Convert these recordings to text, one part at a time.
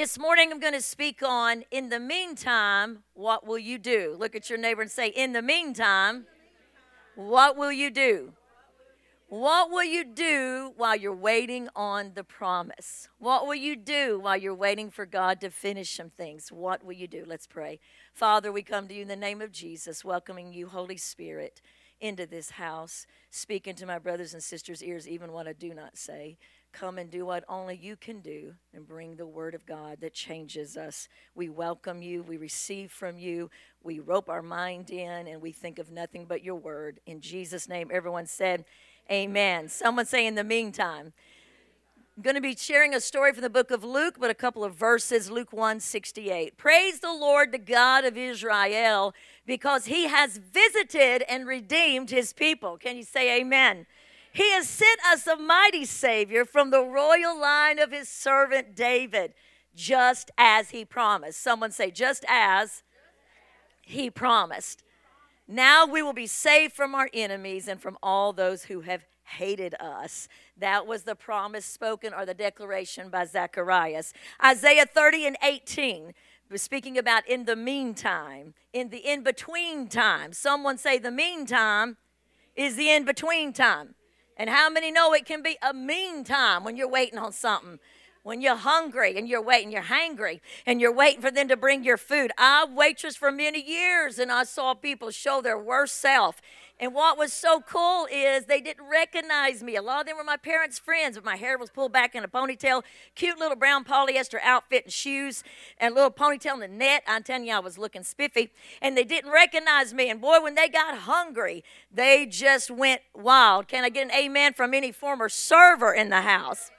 This morning I'm going to speak on, in the meantime, what will you do? Look at your neighbor and say, in the meantime, what will you do? What will you do while you're waiting on the promise? What will you do while you're waiting for God to finish some things? What will you do? Let's pray. Father, we come to you in the name of Jesus, welcoming you, Holy Spirit, into this house. Speak into my brothers and sisters' ears, even what I do not say. Come and do what only you can do and bring the word of God that changes us. We welcome you, we receive from you, we rope our mind in, and we think of nothing but your word. In Jesus' name, everyone said, Amen. Someone say, in the meantime. I'm going to be sharing a story from the book of Luke, but a couple of verses, Luke 1 68. Praise the Lord, the God of Israel, because he has visited and redeemed his people. Can you say amen? He has sent us a mighty Savior from the royal line of his servant David, just as he promised. Someone say, just as he promised. Now we will be saved from our enemies and from all those who have hated us. That was the promise spoken or the declaration by Zacharias. Isaiah 30 and 18 was speaking about in the meantime, in the in between time. Someone say the meantime is the in between time. And how many know it can be a mean time when you're waiting on something? When you're hungry and you're waiting, you're hangry and you're waiting for them to bring your food. I waitress for many years and I saw people show their worst self and what was so cool is they didn't recognize me. A lot of them were my parents' friends, but my hair was pulled back in a ponytail, cute little brown polyester outfit and shoes, and a little ponytail in the net. I'm telling you, I was looking spiffy. And they didn't recognize me. And boy, when they got hungry, they just went wild. Can I get an amen from any former server in the house?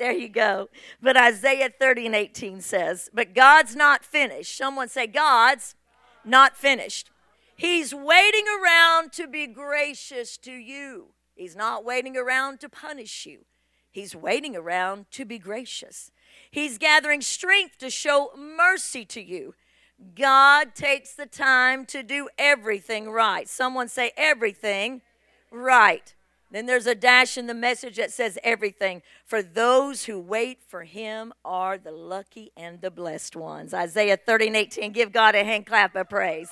There you go. But Isaiah 30 and 18 says, But God's not finished. Someone say, God's not finished. He's waiting around to be gracious to you. He's not waiting around to punish you. He's waiting around to be gracious. He's gathering strength to show mercy to you. God takes the time to do everything right. Someone say everything right. Then there's a dash in the message that says everything. For those who wait for him are the lucky and the blessed ones. Isaiah 30 and 18. Give God a hand clap of praise.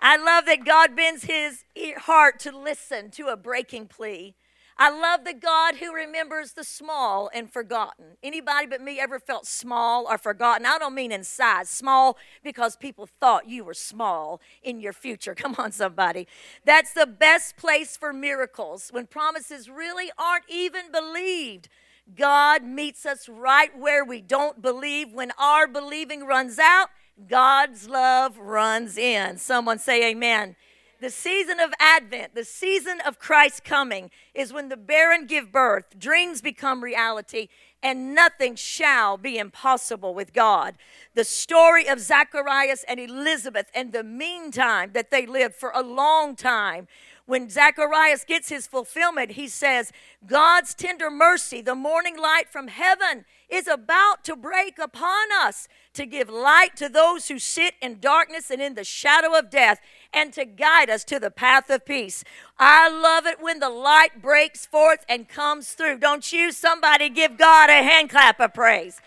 I love that God bends his heart to listen to a breaking plea. I love the God who remembers the small and forgotten. Anybody but me ever felt small or forgotten? I don't mean in size, small because people thought you were small in your future. Come on, somebody. That's the best place for miracles when promises really aren't even believed. God meets us right where we don't believe when our believing runs out God's love runs in. Someone say amen. The season of Advent, the season of Christ's coming, is when the barren give birth, dreams become reality, and nothing shall be impossible with God. The story of Zacharias and Elizabeth and the meantime that they lived for a long time when Zacharias gets his fulfillment, he says, God's tender mercy, the morning light from heaven, is about to break upon us to give light to those who sit in darkness and in the shadow of death and to guide us to the path of peace. I love it when the light breaks forth and comes through. Don't you? Somebody give God a hand clap of praise.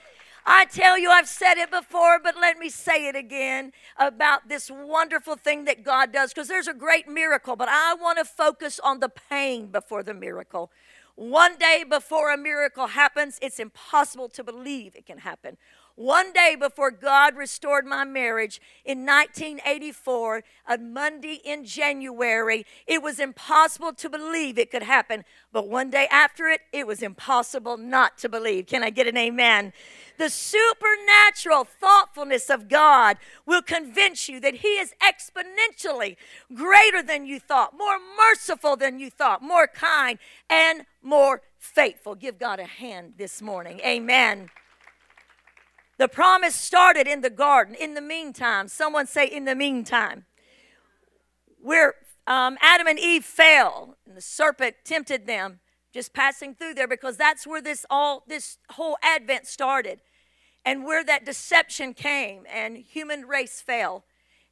I tell you, I've said it before, but let me say it again about this wonderful thing that God does because there's a great miracle, but I want to focus on the pain before the miracle. One day before a miracle happens, it's impossible to believe it can happen. One day before God restored my marriage in 1984, a Monday in January, it was impossible to believe it could happen. But one day after it, it was impossible not to believe. Can I get an amen? The supernatural thoughtfulness of God will convince you that He is exponentially greater than you thought, more merciful than you thought, more kind, and more faithful. Give God a hand this morning. Amen. The promise started in the garden. In the meantime, someone say, in the meantime, where um, Adam and Eve fell, and the serpent tempted them, just passing through there because that's where this all this whole Advent started, and where that deception came, and human race fell,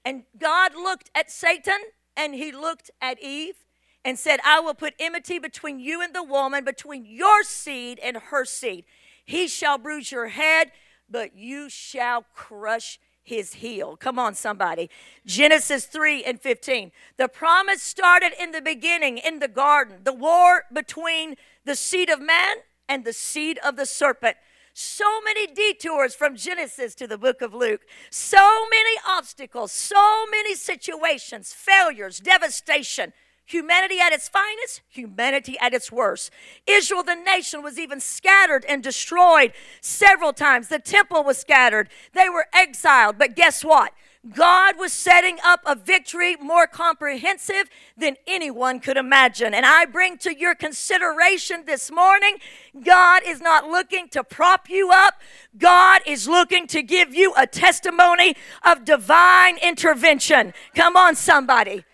and God looked at Satan and he looked at Eve and said, "I will put enmity between you and the woman, between your seed and her seed. He shall bruise your head." But you shall crush his heel. Come on, somebody. Genesis 3 and 15. The promise started in the beginning in the garden, the war between the seed of man and the seed of the serpent. So many detours from Genesis to the book of Luke. So many obstacles, so many situations, failures, devastation. Humanity at its finest, humanity at its worst. Israel, the nation, was even scattered and destroyed several times. The temple was scattered. They were exiled. But guess what? God was setting up a victory more comprehensive than anyone could imagine. And I bring to your consideration this morning God is not looking to prop you up, God is looking to give you a testimony of divine intervention. Come on, somebody.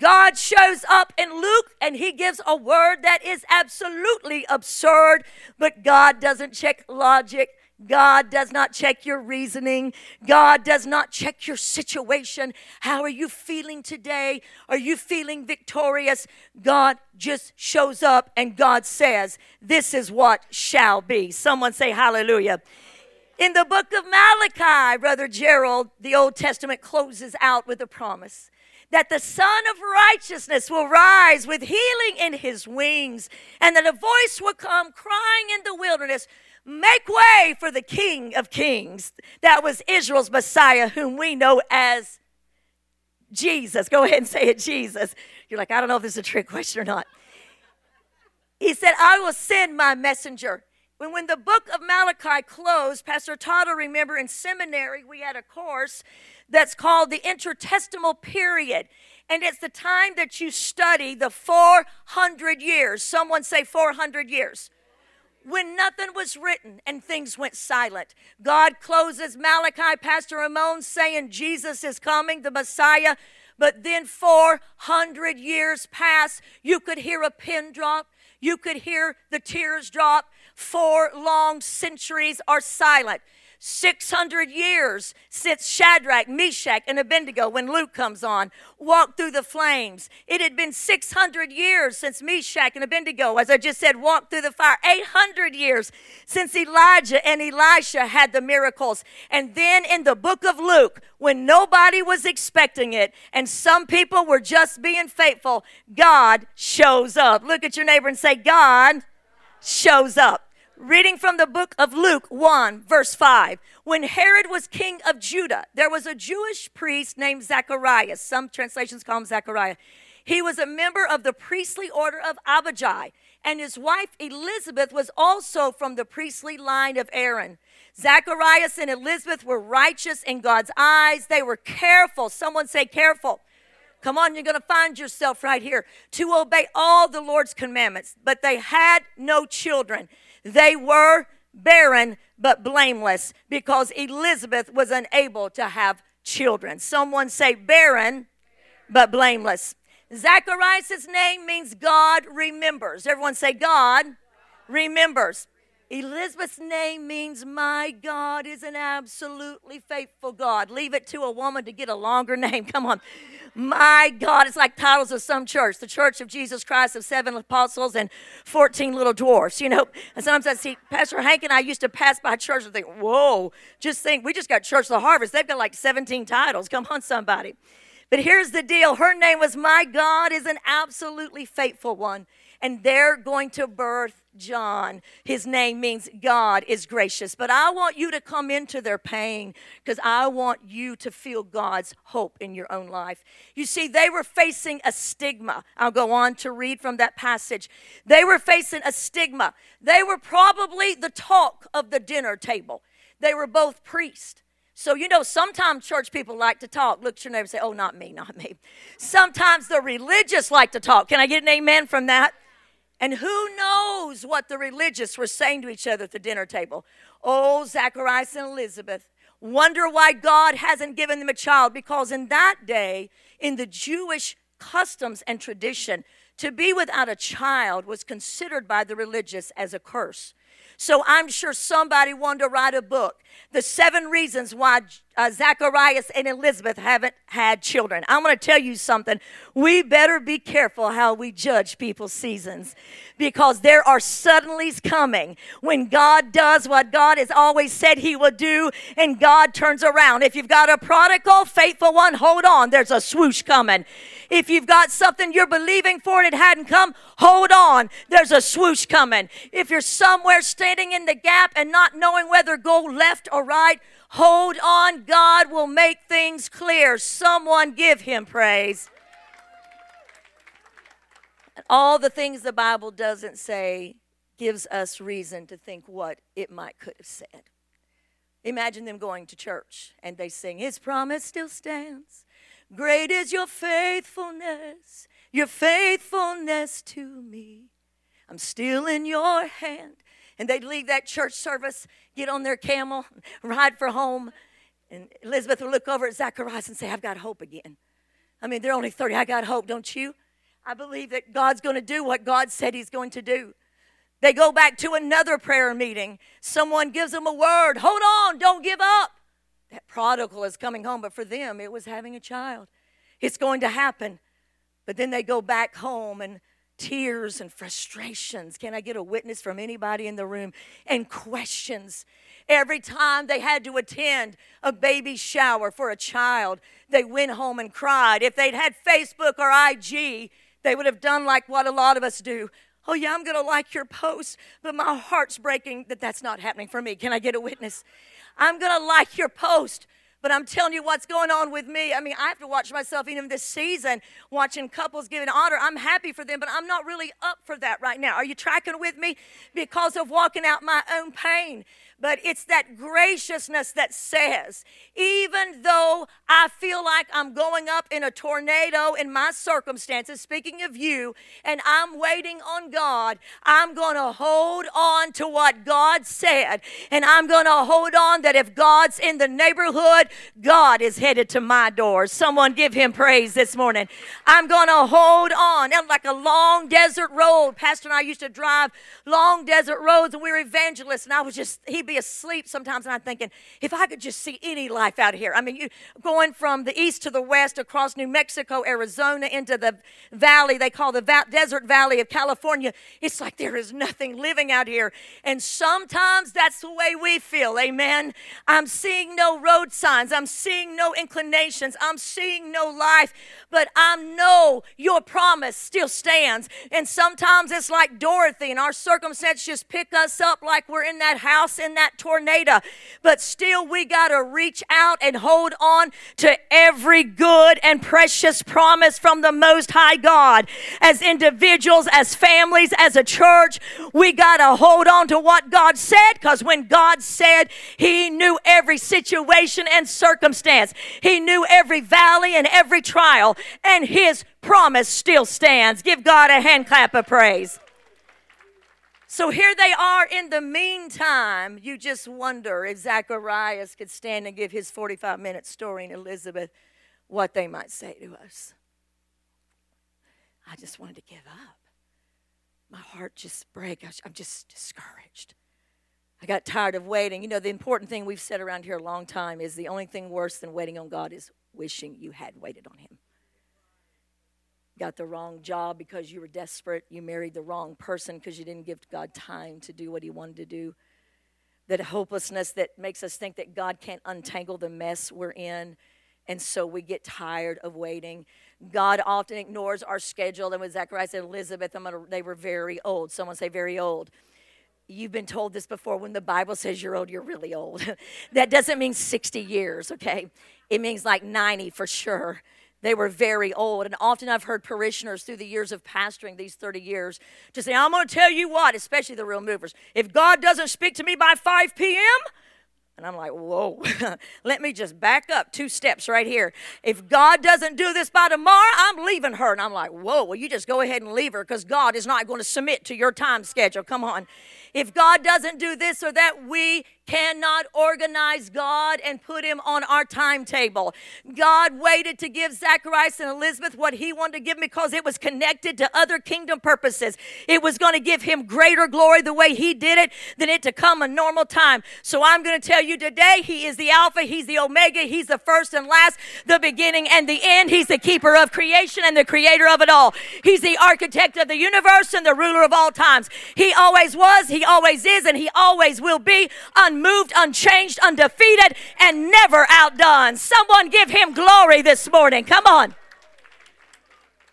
God shows up in Luke and he gives a word that is absolutely absurd, but God doesn't check logic. God does not check your reasoning. God does not check your situation. How are you feeling today? Are you feeling victorious? God just shows up and God says, This is what shall be. Someone say hallelujah. In the book of Malachi, Brother Gerald, the Old Testament closes out with a promise that the Sun of Righteousness will rise with healing in his wings, and that a voice will come crying in the wilderness, Make way for the King of Kings. That was Israel's Messiah, whom we know as Jesus. Go ahead and say it, Jesus. You're like, I don't know if this is a trick question or not. He said, I will send my messenger. When, when the book of Malachi closed, Pastor Todd remember in seminary we had a course that's called the intertestamental period. And it's the time that you study the 400 years. Someone say 400 years. When nothing was written and things went silent, God closes Malachi, Pastor Ramon saying Jesus is coming, the Messiah. But then 400 years pass. You could hear a pin drop. You could hear the tears drop. Four long centuries are silent. 600 years since Shadrach, Meshach, and Abednego, when Luke comes on, walked through the flames. It had been 600 years since Meshach and Abednego, as I just said, walked through the fire. 800 years since Elijah and Elisha had the miracles. And then in the book of Luke, when nobody was expecting it and some people were just being faithful, God shows up. Look at your neighbor and say, God shows up. Reading from the book of Luke 1, verse 5. When Herod was king of Judah, there was a Jewish priest named Zacharias. Some translations call him Zachariah. He was a member of the priestly order of Abijah, and his wife Elizabeth was also from the priestly line of Aaron. Zacharias and Elizabeth were righteous in God's eyes. They were careful. Someone say careful. Come on, you're going to find yourself right here to obey all the Lord's commandments. But they had no children. They were barren but blameless because Elizabeth was unable to have children. Someone say barren but blameless. Zacharias' name means God remembers. Everyone say God remembers. Elizabeth's name means my God is an absolutely faithful God. Leave it to a woman to get a longer name. Come on. My God, it's like titles of some church, the Church of Jesus Christ of seven apostles and 14 little dwarfs, you know. And sometimes I see Pastor Hank and I used to pass by church and think, whoa, just think, we just got Church of the Harvest. They've got like 17 titles. Come on, somebody. But here's the deal her name was My God is an absolutely faithful one. And they're going to birth John. His name means God is gracious. But I want you to come into their pain because I want you to feel God's hope in your own life. You see, they were facing a stigma. I'll go on to read from that passage. They were facing a stigma. They were probably the talk of the dinner table. They were both priests. So, you know, sometimes church people like to talk. Look at your neighbor and say, Oh, not me, not me. Sometimes the religious like to talk. Can I get an amen from that? And who knows what the religious were saying to each other at the dinner table? Oh, Zacharias and Elizabeth wonder why God hasn't given them a child because in that day, in the Jewish customs and tradition, to be without a child was considered by the religious as a curse. So I'm sure somebody wanted to write a book, The Seven Reasons Why uh, Zacharias and Elizabeth haven't had children. I'm going to tell you something. We better be careful how we judge people's seasons because there are suddenlies coming when God does what God has always said He will do and God turns around. If you've got a prodigal, faithful one, hold on. There's a swoosh coming. If you've got something you're believing for and it hadn't come, hold on. There's a swoosh coming. If you're somewhere standing in the gap and not knowing whether go left or right, hold on. God will make things clear. Someone give him praise. All the things the Bible doesn't say gives us reason to think what it might could have said. Imagine them going to church and they sing, His promise still stands. Great is your faithfulness, your faithfulness to me. I'm still in your hand. And they'd leave that church service, get on their camel, ride for home. And Elizabeth would look over at Zacharias and say, I've got hope again. I mean, they're only 30. I got hope, don't you? I believe that God's going to do what God said He's going to do. They go back to another prayer meeting. Someone gives them a word. Hold on, don't give up. That prodigal is coming home, but for them, it was having a child. It's going to happen. But then they go back home and tears and frustrations. Can I get a witness from anybody in the room? And questions. Every time they had to attend a baby shower for a child, they went home and cried. If they'd had Facebook or IG, they would have done like what a lot of us do. Oh, yeah, I'm going to like your post, but my heart's breaking that that's not happening for me. Can I get a witness? I'm going to like your post. But I'm telling you what's going on with me. I mean, I have to watch myself even this season, watching couples giving honor. I'm happy for them, but I'm not really up for that right now. Are you tracking with me? Because of walking out my own pain but it's that graciousness that says, even though I feel like I'm going up in a tornado in my circumstances, speaking of you, and I'm waiting on God, I'm going to hold on to what God said. And I'm going to hold on that if God's in the neighborhood, God is headed to my door. Someone give him praise this morning. I'm going to hold on. And like a long desert road, Pastor and I used to drive long desert roads, and we were evangelists, and I was just, he'd be asleep sometimes, and I'm thinking, if I could just see any life out here. I mean, you going from the east to the west, across New Mexico, Arizona, into the valley they call the va- desert valley of California. It's like there is nothing living out here. And sometimes that's the way we feel. Amen. I'm seeing no road signs. I'm seeing no inclinations. I'm seeing no life. But I know your promise still stands. And sometimes it's like Dorothy, and our circumstances just pick us up like we're in that house in that tornado. But still, we got to reach out and hold on to every good and precious promise from the Most High God. As individuals, as families, as a church, we got to hold on to what God said because when God said, He knew every situation and circumstance, He knew every valley and every trial, and His promise still stands. Give God a hand clap of praise. So here they are in the meantime. You just wonder if Zacharias could stand and give his 45 minute story and Elizabeth what they might say to us. I just wanted to give up. My heart just break. I'm just discouraged. I got tired of waiting. You know, the important thing we've said around here a long time is the only thing worse than waiting on God is wishing you had waited on Him got the wrong job because you were desperate. You married the wrong person because you didn't give God time to do what He wanted to do. That hopelessness that makes us think that God can't untangle the mess we're in. And so we get tired of waiting. God often ignores our schedule. And when Zachariah said Elizabeth, gonna, they were very old. Someone say very old. You've been told this before. When the Bible says you're old, you're really old. that doesn't mean 60 years, okay? It means like 90 for sure. They were very old. And often I've heard parishioners through the years of pastoring these 30 years to say, I'm going to tell you what, especially the real movers, if God doesn't speak to me by 5 p.m., and I'm like, whoa, let me just back up two steps right here. If God doesn't do this by tomorrow, I'm leaving her. And I'm like, whoa, well, you just go ahead and leave her because God is not going to submit to your time schedule. Come on. If God doesn't do this or that, we cannot organize God and put him on our timetable. God waited to give Zacharias and Elizabeth what he wanted to give because it was connected to other kingdom purposes. It was going to give him greater glory the way he did it than it to come a normal time. So I'm going to tell you today, he is the Alpha, he's the Omega, he's the first and last, the beginning and the end. He's the keeper of creation and the creator of it all. He's the architect of the universe and the ruler of all times. He always was, he always is, and he always will be unmoved, unchanged, undefeated, and never outdone. Someone give him glory this morning. Come on.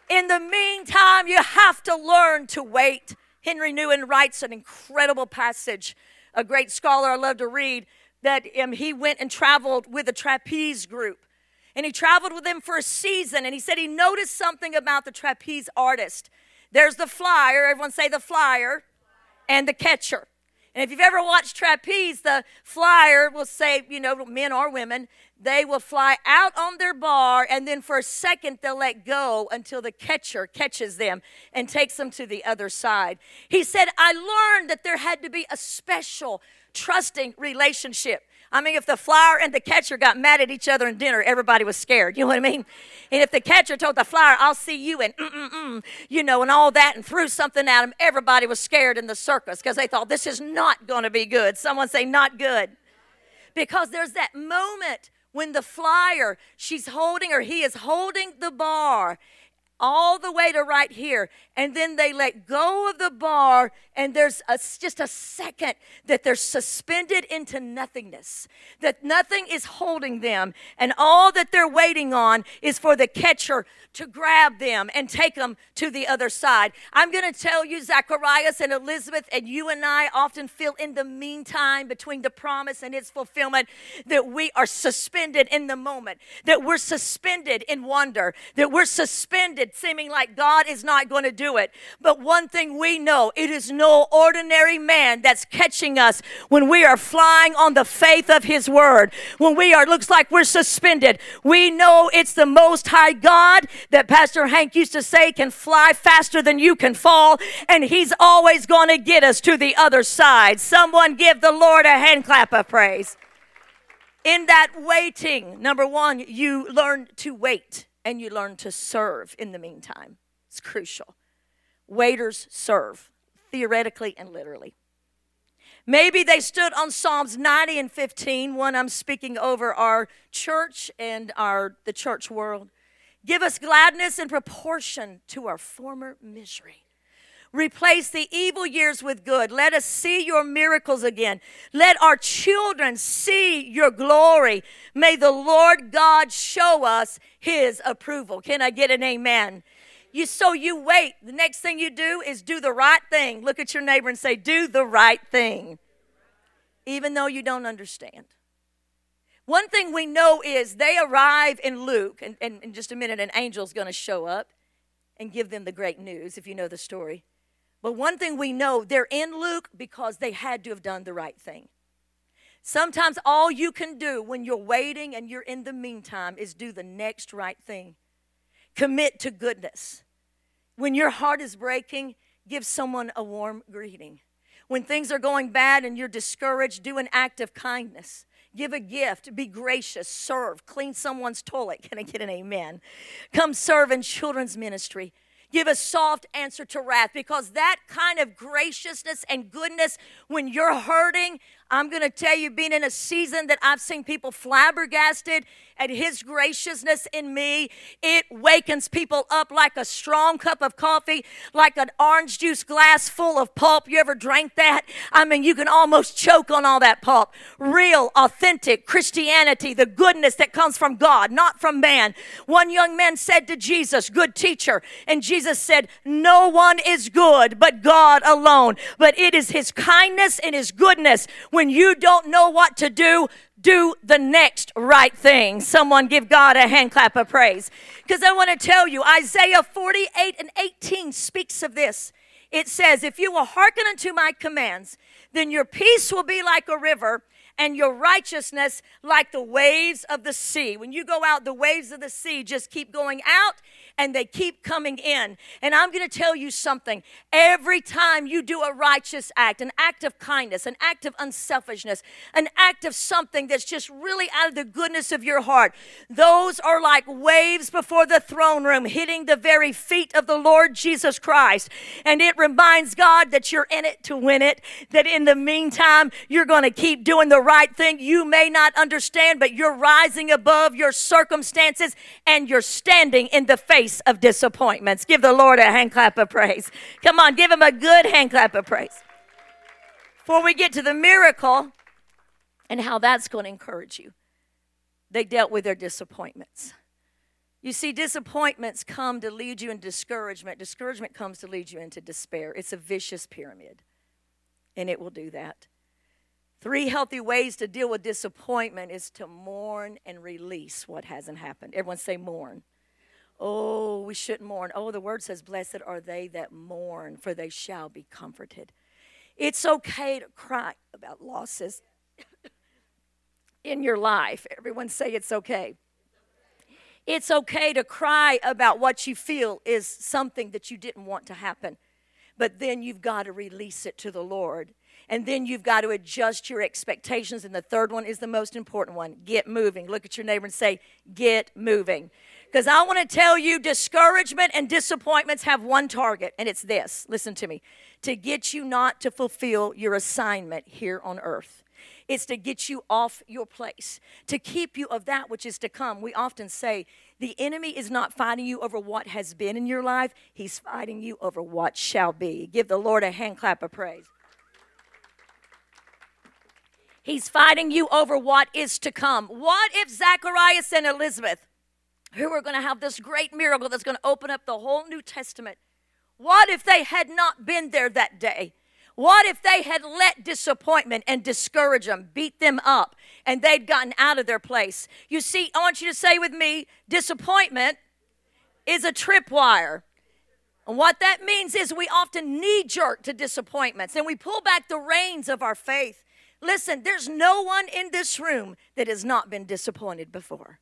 In the meantime, you have to learn to wait. Henry Nouwen writes an incredible passage, a great scholar I love to read, that um, he went and traveled with a trapeze group. And he traveled with them for a season, and he said he noticed something about the trapeze artist. There's the flyer, everyone say the flyer, and the catcher. And if you've ever watched trapeze, the flyer will say, you know, men or women, they will fly out on their bar, and then for a second they'll let go until the catcher catches them and takes them to the other side. He said, I learned that there had to be a special, trusting relationship. I mean, if the flyer and the catcher got mad at each other in dinner, everybody was scared. You know what I mean? And if the catcher told the flyer, I'll see you and mm-mm-mm, you know, and all that, and threw something at him, everybody was scared in the circus because they thought, this is not going to be good. Someone say, not good. Because there's that moment when the flyer, she's holding or he is holding the bar all the way to right here. And then they let go of the bar, and there's a, just a second that they're suspended into nothingness, that nothing is holding them. And all that they're waiting on is for the catcher to grab them and take them to the other side. I'm going to tell you, Zacharias and Elizabeth, and you and I often feel in the meantime between the promise and its fulfillment that we are suspended in the moment, that we're suspended in wonder, that we're suspended seeming like God is not going to do it. But one thing we know it is no ordinary man that's catching us when we are flying on the faith of His word. When we are, looks like we're suspended. We know it's the Most High God that Pastor Hank used to say can fly faster than you can fall, and He's always going to get us to the other side. Someone give the Lord a hand clap of praise. In that waiting, number one, you learn to wait and you learn to serve in the meantime. It's crucial. Waiters serve, theoretically and literally. Maybe they stood on Psalms 90 and 15, one I'm speaking over our church and our the church world. Give us gladness in proportion to our former misery. Replace the evil years with good. Let us see your miracles again. Let our children see your glory. May the Lord God show us his approval. Can I get an amen? You so you wait. The next thing you do is do the right thing. Look at your neighbor and say, "Do the right thing." Even though you don't understand. One thing we know is they arrive in Luke, and, and in just a minute, an angel's going to show up and give them the great news, if you know the story. But one thing we know, they're in Luke because they had to have done the right thing. Sometimes all you can do when you're waiting and you're in the meantime is do the next right thing. Commit to goodness. When your heart is breaking, give someone a warm greeting. When things are going bad and you're discouraged, do an act of kindness. Give a gift, be gracious, serve, clean someone's toilet. Can I get an amen? Come serve in children's ministry give a soft answer to wrath because that kind of graciousness and goodness when you're hurting I'm going to tell you, being in a season that I've seen people flabbergasted at His graciousness in me, it wakens people up like a strong cup of coffee, like an orange juice glass full of pulp. You ever drank that? I mean, you can almost choke on all that pulp. Real, authentic Christianity, the goodness that comes from God, not from man. One young man said to Jesus, Good teacher. And Jesus said, No one is good but God alone. But it is His kindness and His goodness when you don't know what to do, do the next right thing. Someone give God a hand clap of praise. Because I want to tell you, Isaiah 48 and 18 speaks of this. it says, If you will hearken unto my commands, then your peace will be like a river and your righteousness like the waves of the sea. When you go out, the waves of the sea just keep going out and they keep coming in. And I'm going to tell you something. Every time you do a righteous act, an act of kindness, an act of unselfishness, an act of something that's just really out of the goodness of your heart, those are like waves before the throne room hitting the very feet of the Lord Jesus Christ. And it reminds God that you're in it to win it, that in the meantime, you're going to keep doing the right thing. You may not understand, but you're rising above your circumstances and you're standing in the face of disappointments. Give the Lord a hand clap of praise. Come on, give him a good hand clap of praise. Before we get to the miracle and how that's going to encourage you, they dealt with their disappointments. You see, disappointments come to lead you in discouragement. Discouragement comes to lead you into despair. It's a vicious pyramid, and it will do that. Three healthy ways to deal with disappointment is to mourn and release what hasn't happened. Everyone say mourn. Oh, we shouldn't mourn. Oh, the word says, Blessed are they that mourn, for they shall be comforted. It's okay to cry about losses in your life. Everyone say it's okay. It's okay to cry about what you feel is something that you didn't want to happen, but then you've got to release it to the Lord. And then you've got to adjust your expectations. And the third one is the most important one get moving. Look at your neighbor and say, Get moving. Because I want to tell you, discouragement and disappointments have one target, and it's this listen to me to get you not to fulfill your assignment here on earth. It's to get you off your place, to keep you of that which is to come. We often say the enemy is not fighting you over what has been in your life, he's fighting you over what shall be. Give the Lord a hand clap of praise. He's fighting you over what is to come. What if Zacharias and Elizabeth who are going to have this great miracle that's going to open up the whole New Testament. What if they had not been there that day? What if they had let disappointment and discourage them, beat them up, and they'd gotten out of their place? You see, I want you to say with me disappointment is a tripwire. And what that means is we often knee jerk to disappointments and we pull back the reins of our faith. Listen, there's no one in this room that has not been disappointed before.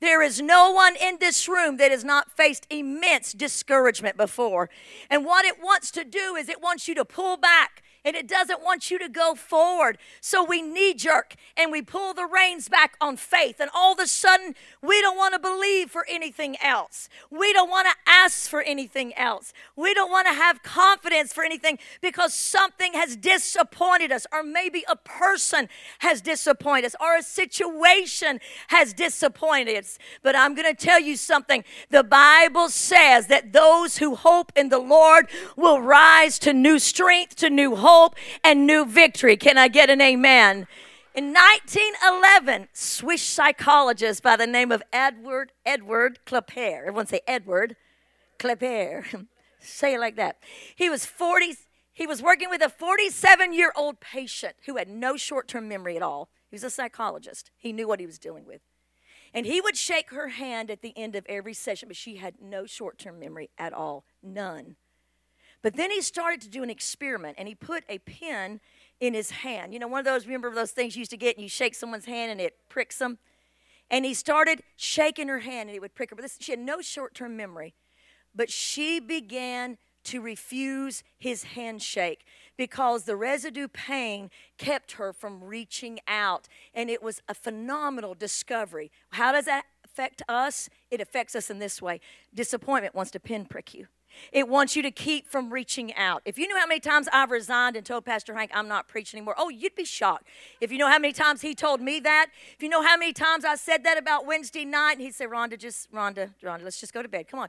There is no one in this room that has not faced immense discouragement before. And what it wants to do is it wants you to pull back and it doesn't want you to go forward. So we knee jerk and we pull the reins back on faith. And all of a sudden, we don't want to believe for anything else. We don't want to ask for anything else. We don't want to have confidence for anything because something has disappointed us, or maybe a person has disappointed us, or a situation has disappointed us. But I'm going to tell you something. The Bible says that those who hope in the Lord will rise to new strength, to new hope hope and new victory. Can I get an amen? In 1911, Swiss psychologist by the name of Edward Edward Klepper. Everyone say Edward Klepper. say it like that. He was 40 he was working with a 47-year-old patient who had no short-term memory at all. He was a psychologist. He knew what he was dealing with. And he would shake her hand at the end of every session, but she had no short-term memory at all. None. But then he started to do an experiment and he put a pin in his hand. You know, one of those, remember those things you used to get and you shake someone's hand and it pricks them? And he started shaking her hand and he would prick her. But this, she had no short term memory. But she began to refuse his handshake because the residue pain kept her from reaching out. And it was a phenomenal discovery. How does that affect us? It affects us in this way disappointment wants to pinprick you. It wants you to keep from reaching out. If you knew how many times I've resigned and told Pastor Hank I'm not preaching anymore, oh, you'd be shocked. If you know how many times he told me that, if you know how many times I said that about Wednesday night, and he'd say, Rhonda, just, Rhonda, Rhonda, let's just go to bed. Come on.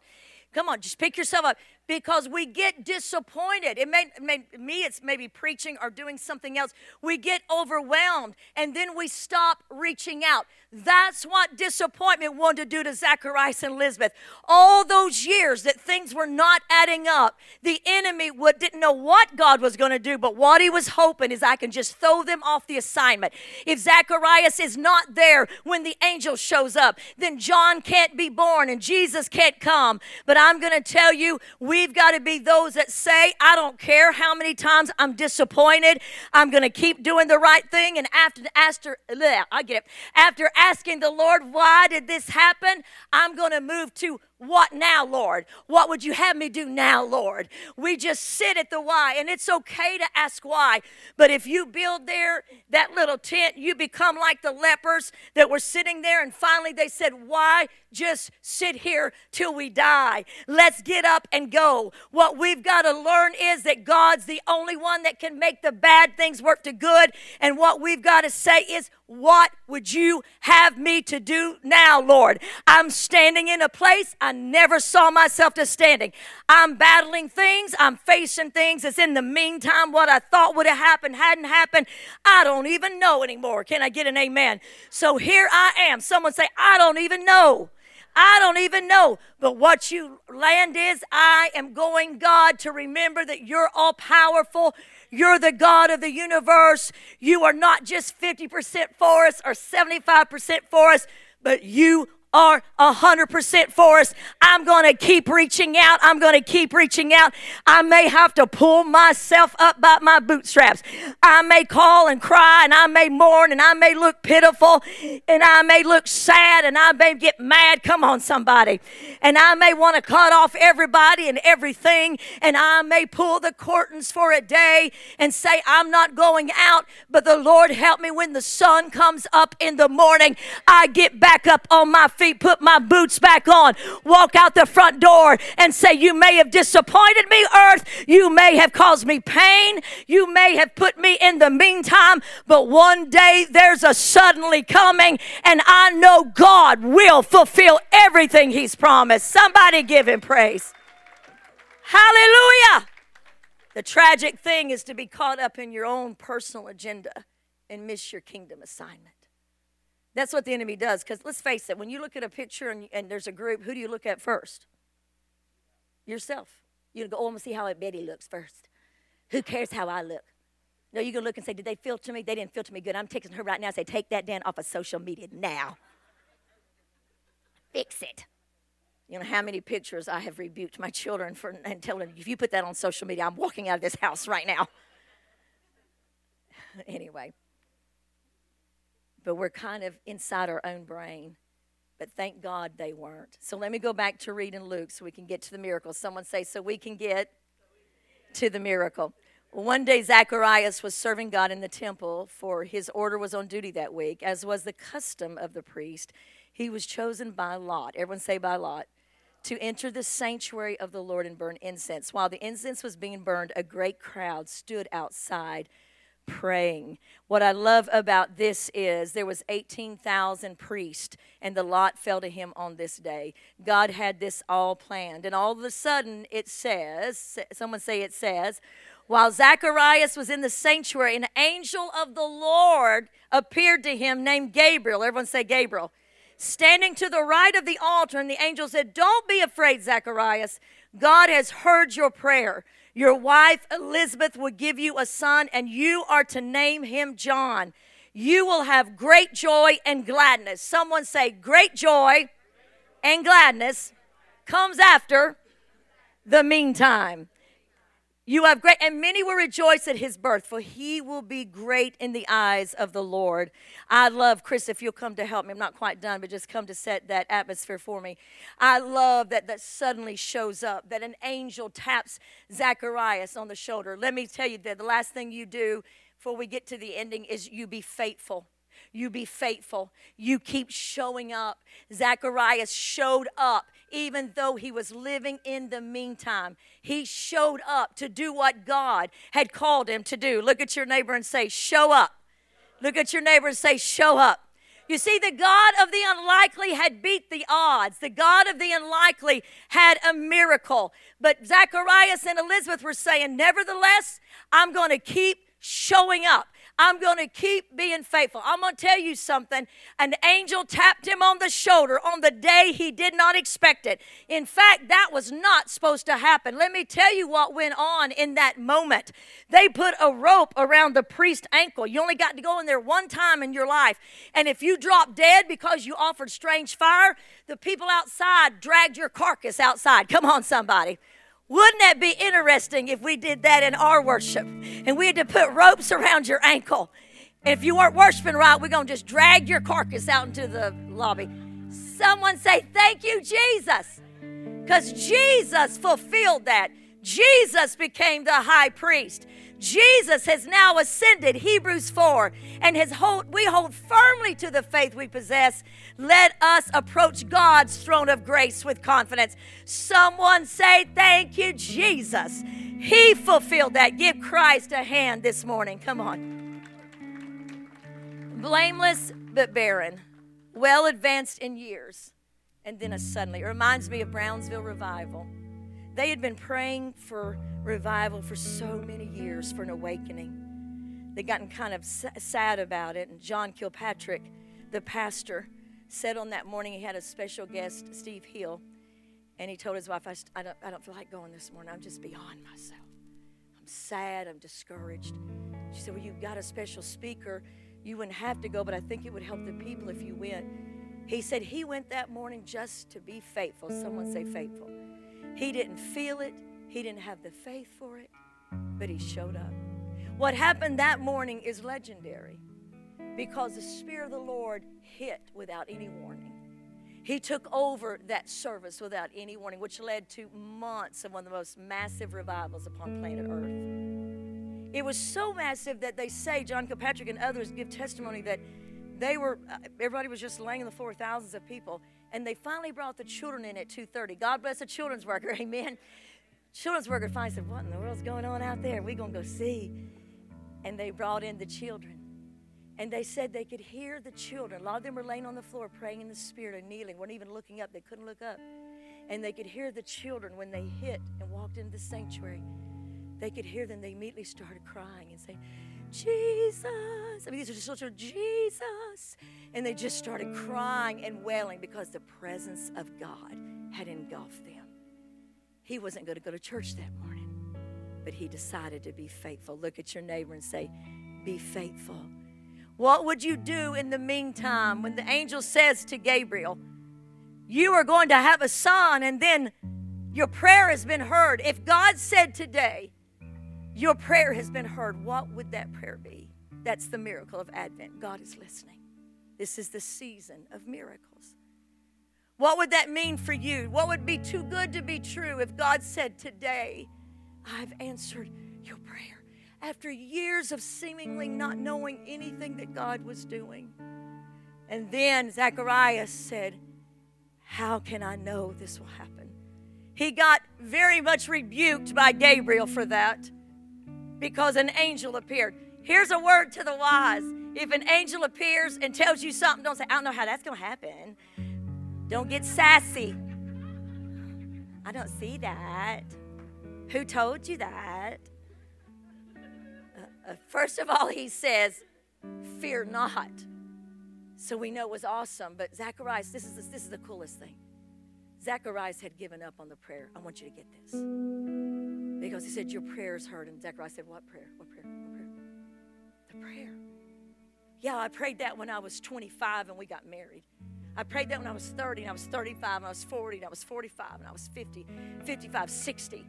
Come on, just pick yourself up because we get disappointed. It may, may, me, it's maybe preaching or doing something else. We get overwhelmed and then we stop reaching out. That's what disappointment wanted to do to Zacharias and Elizabeth. All those years that things were not adding up, the enemy would, didn't know what God was going to do, but what he was hoping is I can just throw them off the assignment. If Zacharias is not there when the angel shows up, then John can't be born and Jesus can't come. But I'm going to tell you, we We've got to be those that say, I don't care how many times I'm disappointed. I'm going to keep doing the right thing. And after, after, bleh, I get it. After asking the Lord, why did this happen? I'm going to move to what now, Lord? What would you have me do now, Lord? We just sit at the why, and it's okay to ask why. But if you build there that little tent, you become like the lepers that were sitting there, and finally they said, Why just sit here till we die? Let's get up and go. What we've got to learn is that God's the only one that can make the bad things work to good. And what we've got to say is, What would you have me to do now, Lord? I'm standing in a place I never saw myself to standing. I'm battling things, I'm facing things. It's in the meantime what I thought would have happened hadn't happened. I don't even know anymore. Can I get an amen? So here I am. Someone say, I don't even know. I don't even know. But what you land is, I am going, God, to remember that you're all powerful. You're the God of the universe. You are not just 50% for us or 75% for us, but you are 100% for us. I'm going to keep reaching out. I'm going to keep reaching out. I may have to pull myself up by my bootstraps. I may call and cry and I may mourn and I may look pitiful and I may look sad and I may get mad. Come on, somebody. And I may want to cut off everybody and everything and I may pull the curtains for a day and say, I'm not going out, but the Lord help me when the sun comes up in the morning. I get back up on my feet feet, put my boots back on, walk out the front door, and say, You may have disappointed me, earth. You may have caused me pain. You may have put me in the meantime, but one day there's a suddenly coming, and I know God will fulfill everything He's promised. Somebody give Him praise. Hallelujah. The tragic thing is to be caught up in your own personal agenda and miss your kingdom assignment. That's what the enemy does. Because let's face it, when you look at a picture and, and, there's a group, who do you look at first? Yourself. You go, oh, I'm going to see how Betty looks first. Who cares how I look? No, you go look and say, did they filter me? They didn't filter me good. I'm texting her right now say, take that down off of social media now. Fix it. You know how many pictures I have rebuked my children for and telling them, if you put that on social media, I'm walking out of this house right now. anyway but we're kind of inside our own brain. But thank God they weren't. So let me go back to reading Luke so we can get to the miracle. Someone say, so we can get to the miracle. One day, Zacharias was serving God in the temple, for his order was on duty that week, as was the custom of the priest. He was chosen by lot. Everyone say by lot. To enter the sanctuary of the Lord and burn incense. While the incense was being burned, a great crowd stood outside praying. What I love about this is there was 18,000 priests and the lot fell to him on this day. God had this all planned. And all of a sudden it says, someone say it says, while Zacharias was in the sanctuary, an angel of the Lord appeared to him named Gabriel. Everyone say Gabriel. Standing to the right of the altar, and the angel said, Don't be afraid, Zacharias. God has heard your prayer. Your wife Elizabeth will give you a son, and you are to name him John. You will have great joy and gladness. Someone say, Great joy and gladness comes after the meantime. You have great, and many will rejoice at his birth, for he will be great in the eyes of the Lord. I love, Chris, if you'll come to help me. I'm not quite done, but just come to set that atmosphere for me. I love that that suddenly shows up, that an angel taps Zacharias on the shoulder. Let me tell you that the last thing you do before we get to the ending is you be faithful you be faithful. You keep showing up. Zacharias showed up even though he was living in the meantime. He showed up to do what God had called him to do. Look at your neighbor and say, Show up. Look at your neighbor and say, Show up. You see, the God of the unlikely had beat the odds. The God of the unlikely had a miracle. But Zacharias and Elizabeth were saying, Nevertheless, I'm going to keep showing up. I'm going to keep being faithful. I'm going to tell you something. An angel tapped him on the shoulder on the day he did not expect it. In fact, that was not supposed to happen. Let me tell you what went on in that moment. They put a rope around the priest's ankle. You only got to go in there one time in your life. And if you drop dead because you offered strange fire, the people outside dragged your carcass outside. Come on, somebody. Wouldn't that be interesting if we did that in our worship and we had to put ropes around your ankle? And if you weren't worshiping right, we're going to just drag your carcass out into the lobby. Someone say, Thank you, Jesus. Because Jesus fulfilled that. Jesus became the high priest. Jesus has now ascended, Hebrews 4, and has hold, we hold firmly to the faith we possess. Let us approach God's throne of grace with confidence. Someone say, Thank you, Jesus. He fulfilled that. Give Christ a hand this morning. Come on. Blameless but barren, well advanced in years, and then a suddenly. It reminds me of Brownsville Revival. They had been praying for revival for so many years for an awakening. They'd gotten kind of sad about it. And John Kilpatrick, the pastor, said on that morning he had a special guest, Steve Hill, and he told his wife, I, I, don't, I don't feel like going this morning. I'm just beyond myself. I'm sad. I'm discouraged. She said, Well, you've got a special speaker. You wouldn't have to go, but I think it would help the people if you went. He said he went that morning just to be faithful. Someone say faithful. He didn't feel it, he didn't have the faith for it, but he showed up. What happened that morning is legendary because the Spirit of the Lord hit without any warning. He took over that service without any warning, which led to months of one of the most massive revivals upon planet Earth. It was so massive that they say, John Kilpatrick and others give testimony that they were, uh, everybody was just laying on the floor, thousands of people, and they finally brought the children in at 2.30 god bless the children's worker amen. Children's worker finally said what in the world's going on out there? We're going to go see. And they brought in the children. And they said they could hear the children. A lot of them were laying on the floor praying in the spirit and kneeling weren't even looking up. They couldn't look up. And they could hear the children when they hit and walked into the sanctuary. They could hear them. They immediately started crying and saying Jesus. I mean, these are just children, Jesus. And they just started crying and wailing because the presence of God had engulfed them. He wasn't going to go to church that morning, but he decided to be faithful. Look at your neighbor and say, Be faithful. What would you do in the meantime when the angel says to Gabriel, You are going to have a son, and then your prayer has been heard? If God said today, your prayer has been heard. What would that prayer be? That's the miracle of Advent. God is listening. This is the season of miracles. What would that mean for you? What would be too good to be true if God said, Today, I've answered your prayer? After years of seemingly not knowing anything that God was doing. And then Zacharias said, How can I know this will happen? He got very much rebuked by Gabriel for that because an angel appeared. Here's a word to the wise. If an angel appears and tells you something, don't say, I don't know how that's going to happen. Don't get sassy. I don't see that. Who told you that? Uh, uh, first of all, he says, Fear not. So we know it was awesome. But Zacharias, this is, this is the coolest thing. Zacharias had given up on the prayer. I want you to get this. Because he said, Your prayer is heard. And Zechariah said, What prayer? What prayer? What prayer? The prayer. Yeah, I prayed that when I was 25 and we got married. I prayed that when I was 30 and I was 35 and I was 40 and I was 45 and I was 50, 55, 60.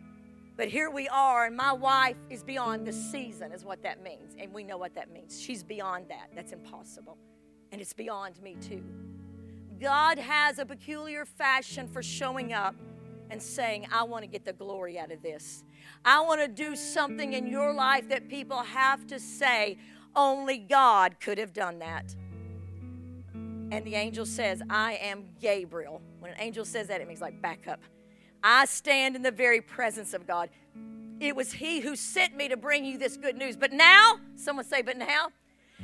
But here we are, and my wife is beyond the season, is what that means. And we know what that means. She's beyond that. That's impossible. And it's beyond me, too. God has a peculiar fashion for showing up and saying, I want to get the glory out of this. I want to do something in your life that people have to say, only God could have done that. And the angel says, I am Gabriel. When an angel says that, it means like back up. I stand in the very presence of God. It was He who sent me to bring you this good news. But now, someone say, but now,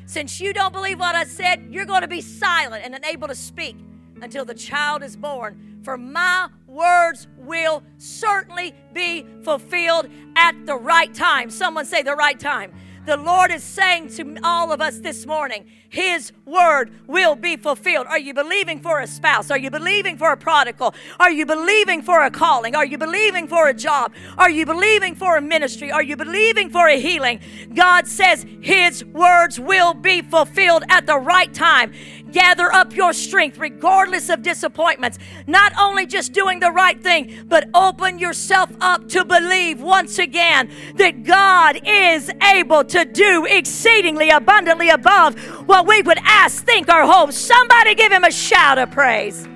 since you don't believe what I said, you're going to be silent and unable to speak until the child is born. For my words will certainly be fulfilled at the right time. Someone say the right time. The Lord is saying to all of us this morning, His word will be fulfilled. Are you believing for a spouse? Are you believing for a prodigal? Are you believing for a calling? Are you believing for a job? Are you believing for a ministry? Are you believing for a healing? God says His words will be fulfilled at the right time. Gather up your strength regardless of disappointments. Not only just doing the right thing, but open yourself up to believe once again that God is able to do exceedingly abundantly above what we would ask, think, or hope. Somebody give him a shout of praise.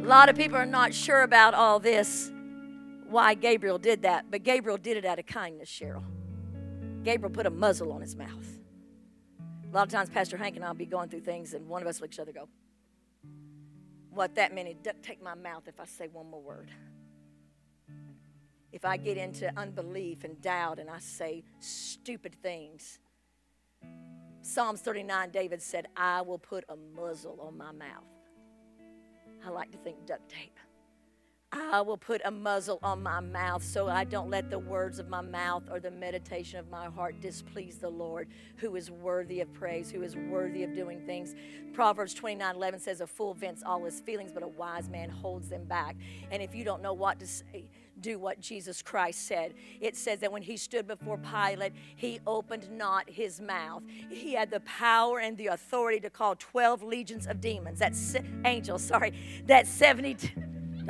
A lot of people are not sure about all this, why Gabriel did that, but Gabriel did it out of kindness, Cheryl. Gabriel put a muzzle on his mouth. A lot of times, Pastor Hank and I'll be going through things, and one of us at the other go, What that meant, duct take my mouth if I say one more word. If I get into unbelief and doubt and I say stupid things. Psalms 39, David said, I will put a muzzle on my mouth. I like to think duct tape. I will put a muzzle on my mouth so I don't let the words of my mouth or the meditation of my heart displease the Lord, who is worthy of praise, who is worthy of doing things. Proverbs 29 11 says, A fool vents all his feelings, but a wise man holds them back. And if you don't know what to say, eh, do what Jesus Christ said. It says that when he stood before Pilate, he opened not his mouth. He had the power and the authority to call 12 legions of demons. That's angels, sorry. That's 72.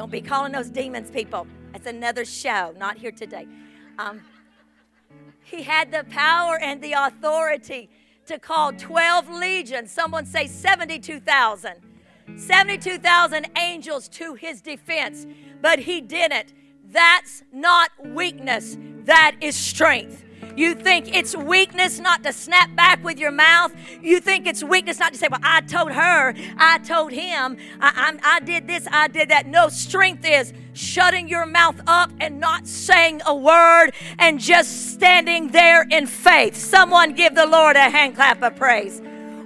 Don't be calling those demons people. That's another show, not here today. Um, he had the power and the authority to call 12 legions. Someone say 72,000. 72,000 angels to his defense, but he didn't. That's not weakness, that is strength. You think it's weakness not to snap back with your mouth. You think it's weakness not to say, Well, I told her, I told him, I, I, I did this, I did that. No, strength is shutting your mouth up and not saying a word and just standing there in faith. Someone give the Lord a hand clap of praise.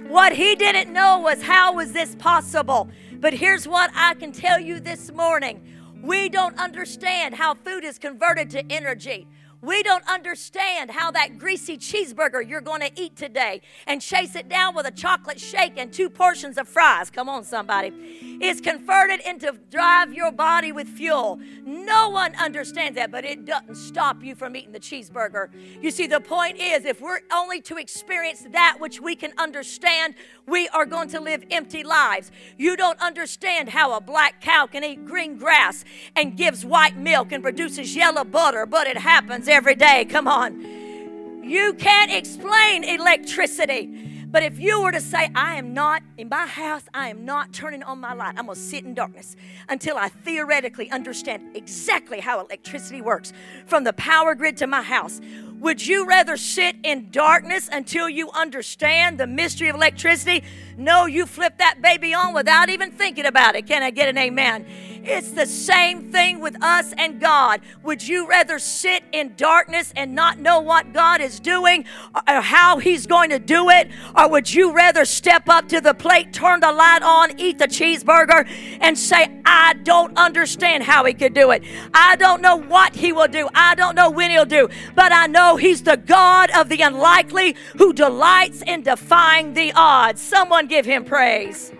What he didn't know was how was this possible? But here's what I can tell you this morning. We don't understand how food is converted to energy. We don't understand how that greasy cheeseburger you're going to eat today and chase it down with a chocolate shake and two portions of fries. Come on, somebody. Is converted into drive your body with fuel. No one understands that, but it doesn't stop you from eating the cheeseburger. You see, the point is if we're only to experience that which we can understand, we are going to live empty lives. You don't understand how a black cow can eat green grass and gives white milk and produces yellow butter, but it happens every day. Come on. You can't explain electricity. But if you were to say, I am not in my house, I am not turning on my light, I'm going to sit in darkness until I theoretically understand exactly how electricity works from the power grid to my house. Would you rather sit in darkness until you understand the mystery of electricity? No, you flip that baby on without even thinking about it. Can I get an amen? It's the same thing with us and God. Would you rather sit in darkness and not know what God is doing or how He's going to do it? Or would you rather step up to the plate, turn the light on, eat the cheeseburger, and say, I don't understand how He could do it? I don't know what He will do. I don't know when He'll do, but I know He's the God of the unlikely who delights in defying the odds. Someone give Him praise.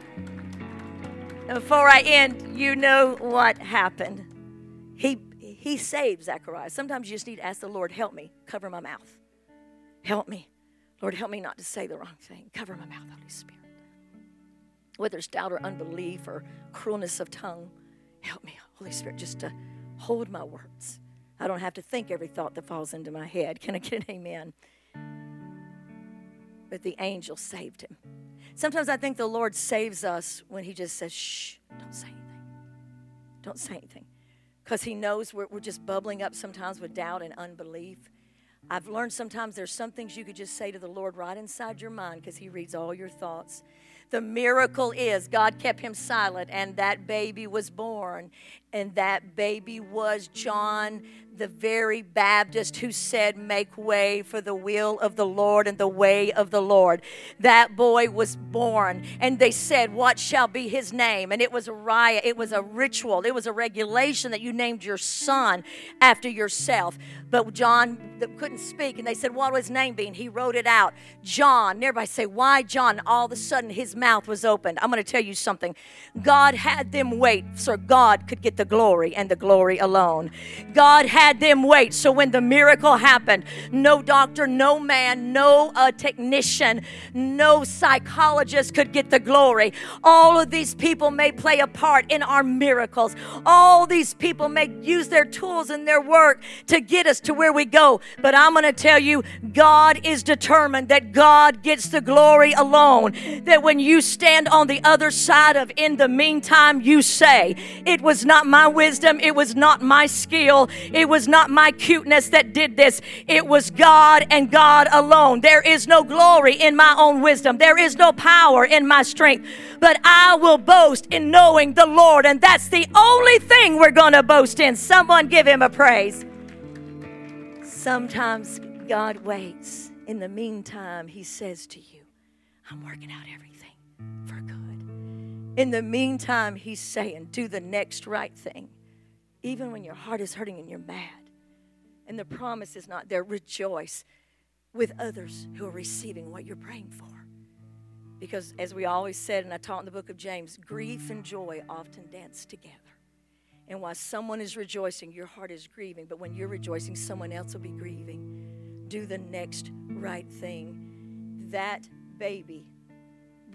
And before I end, you know what happened. He, he saved Zacharias. Sometimes you just need to ask the Lord, help me, cover my mouth. Help me. Lord, help me not to say the wrong thing. Cover my mouth, Holy Spirit. Whether it's doubt or unbelief or cruelness of tongue, help me, Holy Spirit, just to hold my words. I don't have to think every thought that falls into my head. Can I get an amen? But the angel saved him. Sometimes I think the Lord saves us when He just says, shh, don't say anything. Don't say anything. Because He knows we're, we're just bubbling up sometimes with doubt and unbelief. I've learned sometimes there's some things you could just say to the Lord right inside your mind because He reads all your thoughts. The miracle is God kept him silent, and that baby was born. And that baby was John the very Baptist who said, Make way for the will of the Lord and the way of the Lord. That boy was born, and they said, What shall be his name? And it was a riot, it was a ritual, it was a regulation that you named your son after yourself. But John couldn't speak, and they said, What will his name be? And he wrote it out John. And everybody say, Why John? And all of a sudden, his mouth was opened. I'm going to tell you something. God had them wait so God could get the the glory and the glory alone. God had them wait. So when the miracle happened, no doctor, no man, no uh, technician, no psychologist could get the glory. All of these people may play a part in our miracles. All these people may use their tools and their work to get us to where we go. But I'm going to tell you, God is determined that God gets the glory alone. That when you stand on the other side of in the meantime, you say, It was not my wisdom, it was not my skill, it was not my cuteness that did this. It was God and God alone. There is no glory in my own wisdom, there is no power in my strength, but I will boast in knowing the Lord, and that's the only thing we're going to boast in. Someone give him a praise. Sometimes God waits. In the meantime, He says to you, I'm working out everything for good. In the meantime, He's saying, do the next right thing. Even when your heart is hurting and you're mad, and the promise is not there, rejoice with others who are receiving what you're praying for. Because as we always said, and I taught in the book of James, grief and joy often dance together. And while someone is rejoicing, your heart is grieving. But when you're rejoicing, someone else will be grieving. Do the next right thing. That baby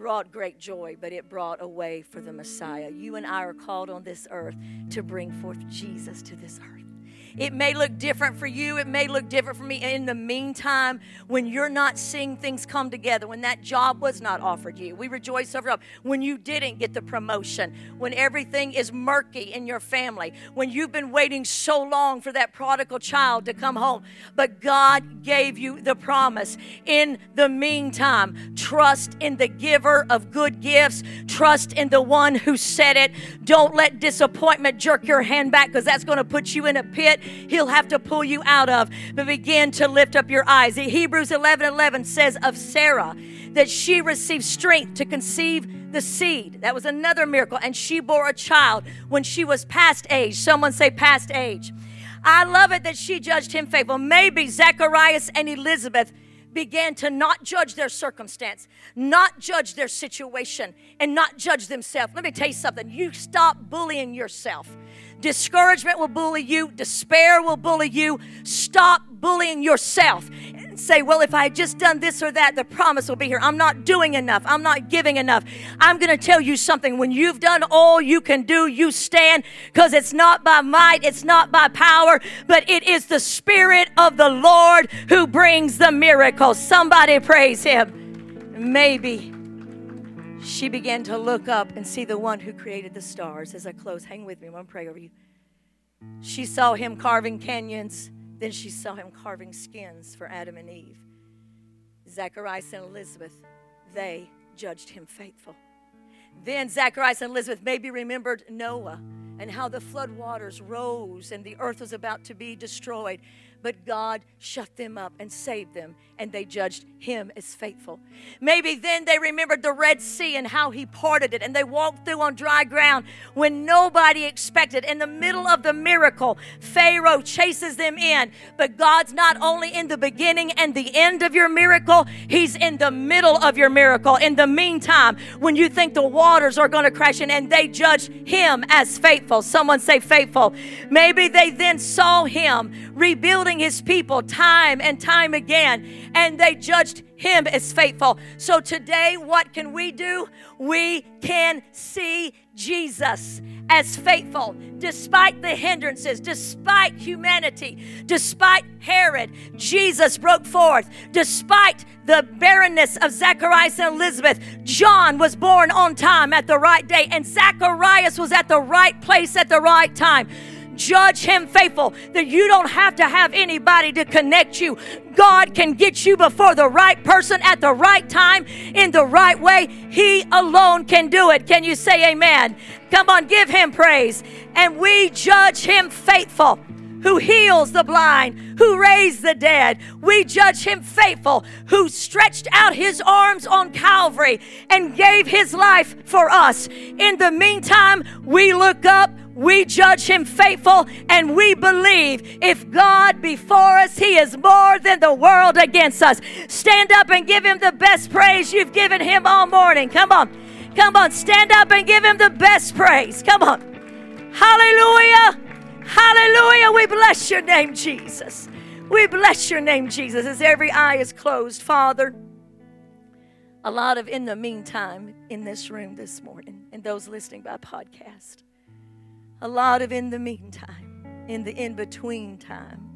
brought great joy, but it brought a way for the Messiah. You and I are called on this earth to bring forth Jesus to this earth. It may look different for you, it may look different for me. In the meantime, when you're not seeing things come together, when that job was not offered you, we rejoice over job. When you didn't get the promotion, when everything is murky in your family, when you've been waiting so long for that prodigal child to come home, but God gave you the promise. In the meantime, trust in the giver of good gifts, trust in the one who said it. Don't let disappointment jerk your hand back because that's going to put you in a pit he'll have to pull you out of. But begin to lift up your eyes. Hebrews 11 11 says of Sarah that she received strength to conceive the seed. That was another miracle. And she bore a child when she was past age. Someone say past age. I love it that she judged him faithful. Maybe Zacharias and Elizabeth began to not judge their circumstance, not judge their situation, and not judge themselves. Let me tell you something. You stop bullying yourself. Discouragement will bully you, despair will bully you. Stop bullying yourself and say, Well, if I had just done this or that, the promise will be here. I'm not doing enough. I'm not giving enough. I'm going to tell you something. When you've done all you can do, you stand because it's not by might, it's not by power, but it is the Spirit of the Lord who brings the miracle. Somebody praise Him. Maybe she began to look up and see the one who created the stars. As I close, hang with me. I'm going to pray over you. She saw him carving canyons, then she saw him carving skins for Adam and Eve. Zacharias and Elizabeth, they judged him faithful. Then Zacharias and Elizabeth maybe remembered Noah and how the flood waters rose and the earth was about to be destroyed but God shut them up and saved them, and they judged him as faithful. Maybe then they remembered the Red Sea and how he parted it, and they walked through on dry ground when nobody expected. In the middle of the miracle, Pharaoh chases them in, but God's not only in the beginning and the end of your miracle, He's in the middle of your miracle. In the meantime, when you think the waters are going to crash in, and they judged him as faithful. Someone say faithful. Maybe they then saw him rebuilding his people time and time again, and they judged him as faithful. So today, what can we do? We can see Jesus as faithful despite the hindrances, despite humanity, despite Herod. Jesus broke forth. Despite the barrenness of Zacharias and Elizabeth, John was born on time at the right day, and Zacharias was at the right place at the right time judge him faithful, that you don't have to have anybody to connect you. God can get you before the right person at the right time in the right way. He alone can do it. Can you say amen? Come on, give him praise. And we judge him faithful who heals the blind, who raised the dead. We judge him faithful, who stretched out his arms on Calvary and gave his life for us. In the meantime, we look up, we judge him faithful and we believe if God be for us, he is more than the world against us. Stand up and give him the best praise you've given him all morning. Come on. Come on. Stand up and give him the best praise. Come on. Hallelujah. Hallelujah. We bless your name, Jesus. We bless your name, Jesus, as every eye is closed, Father. A lot of in the meantime in this room this morning and those listening by podcast. A lot of in the meantime, in the in between time.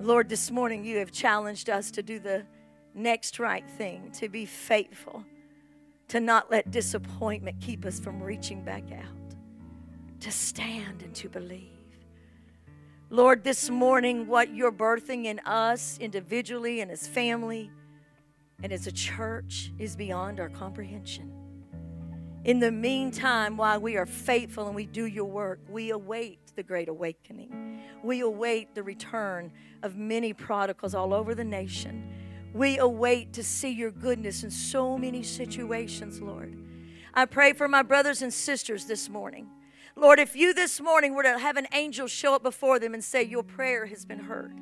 Lord, this morning you have challenged us to do the next right thing, to be faithful, to not let disappointment keep us from reaching back out, to stand and to believe. Lord, this morning, what you're birthing in us individually and as family and as a church is beyond our comprehension. In the meantime, while we are faithful and we do your work, we await the great awakening. We await the return of many prodigals all over the nation. We await to see your goodness in so many situations, Lord. I pray for my brothers and sisters this morning. Lord, if you this morning were to have an angel show up before them and say, Your prayer has been heard,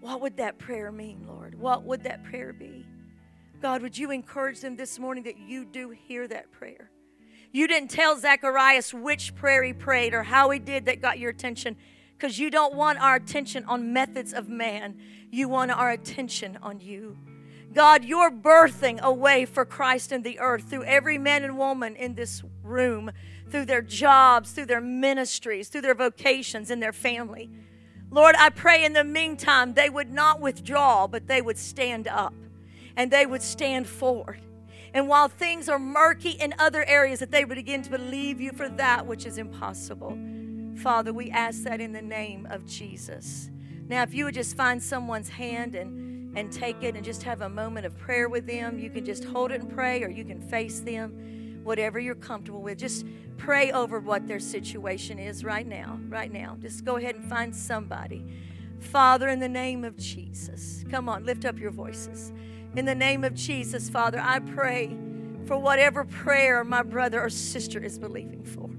what would that prayer mean, Lord? What would that prayer be? God, would you encourage them this morning that you do hear that prayer? You didn't tell Zacharias which prayer he prayed or how he did that got your attention because you don't want our attention on methods of man. You want our attention on you. God, you're birthing a way for Christ in the earth through every man and woman in this room, through their jobs, through their ministries, through their vocations, in their family. Lord, I pray in the meantime they would not withdraw, but they would stand up and they would stand forward. And while things are murky in other areas, that they would begin to believe you for that which is impossible. Father, we ask that in the name of Jesus. Now, if you would just find someone's hand and, and take it and just have a moment of prayer with them, you can just hold it and pray, or you can face them, whatever you're comfortable with. Just pray over what their situation is right now. Right now. Just go ahead and find somebody. Father, in the name of Jesus, come on, lift up your voices. In the name of Jesus, Father, I pray for whatever prayer my brother or sister is believing for.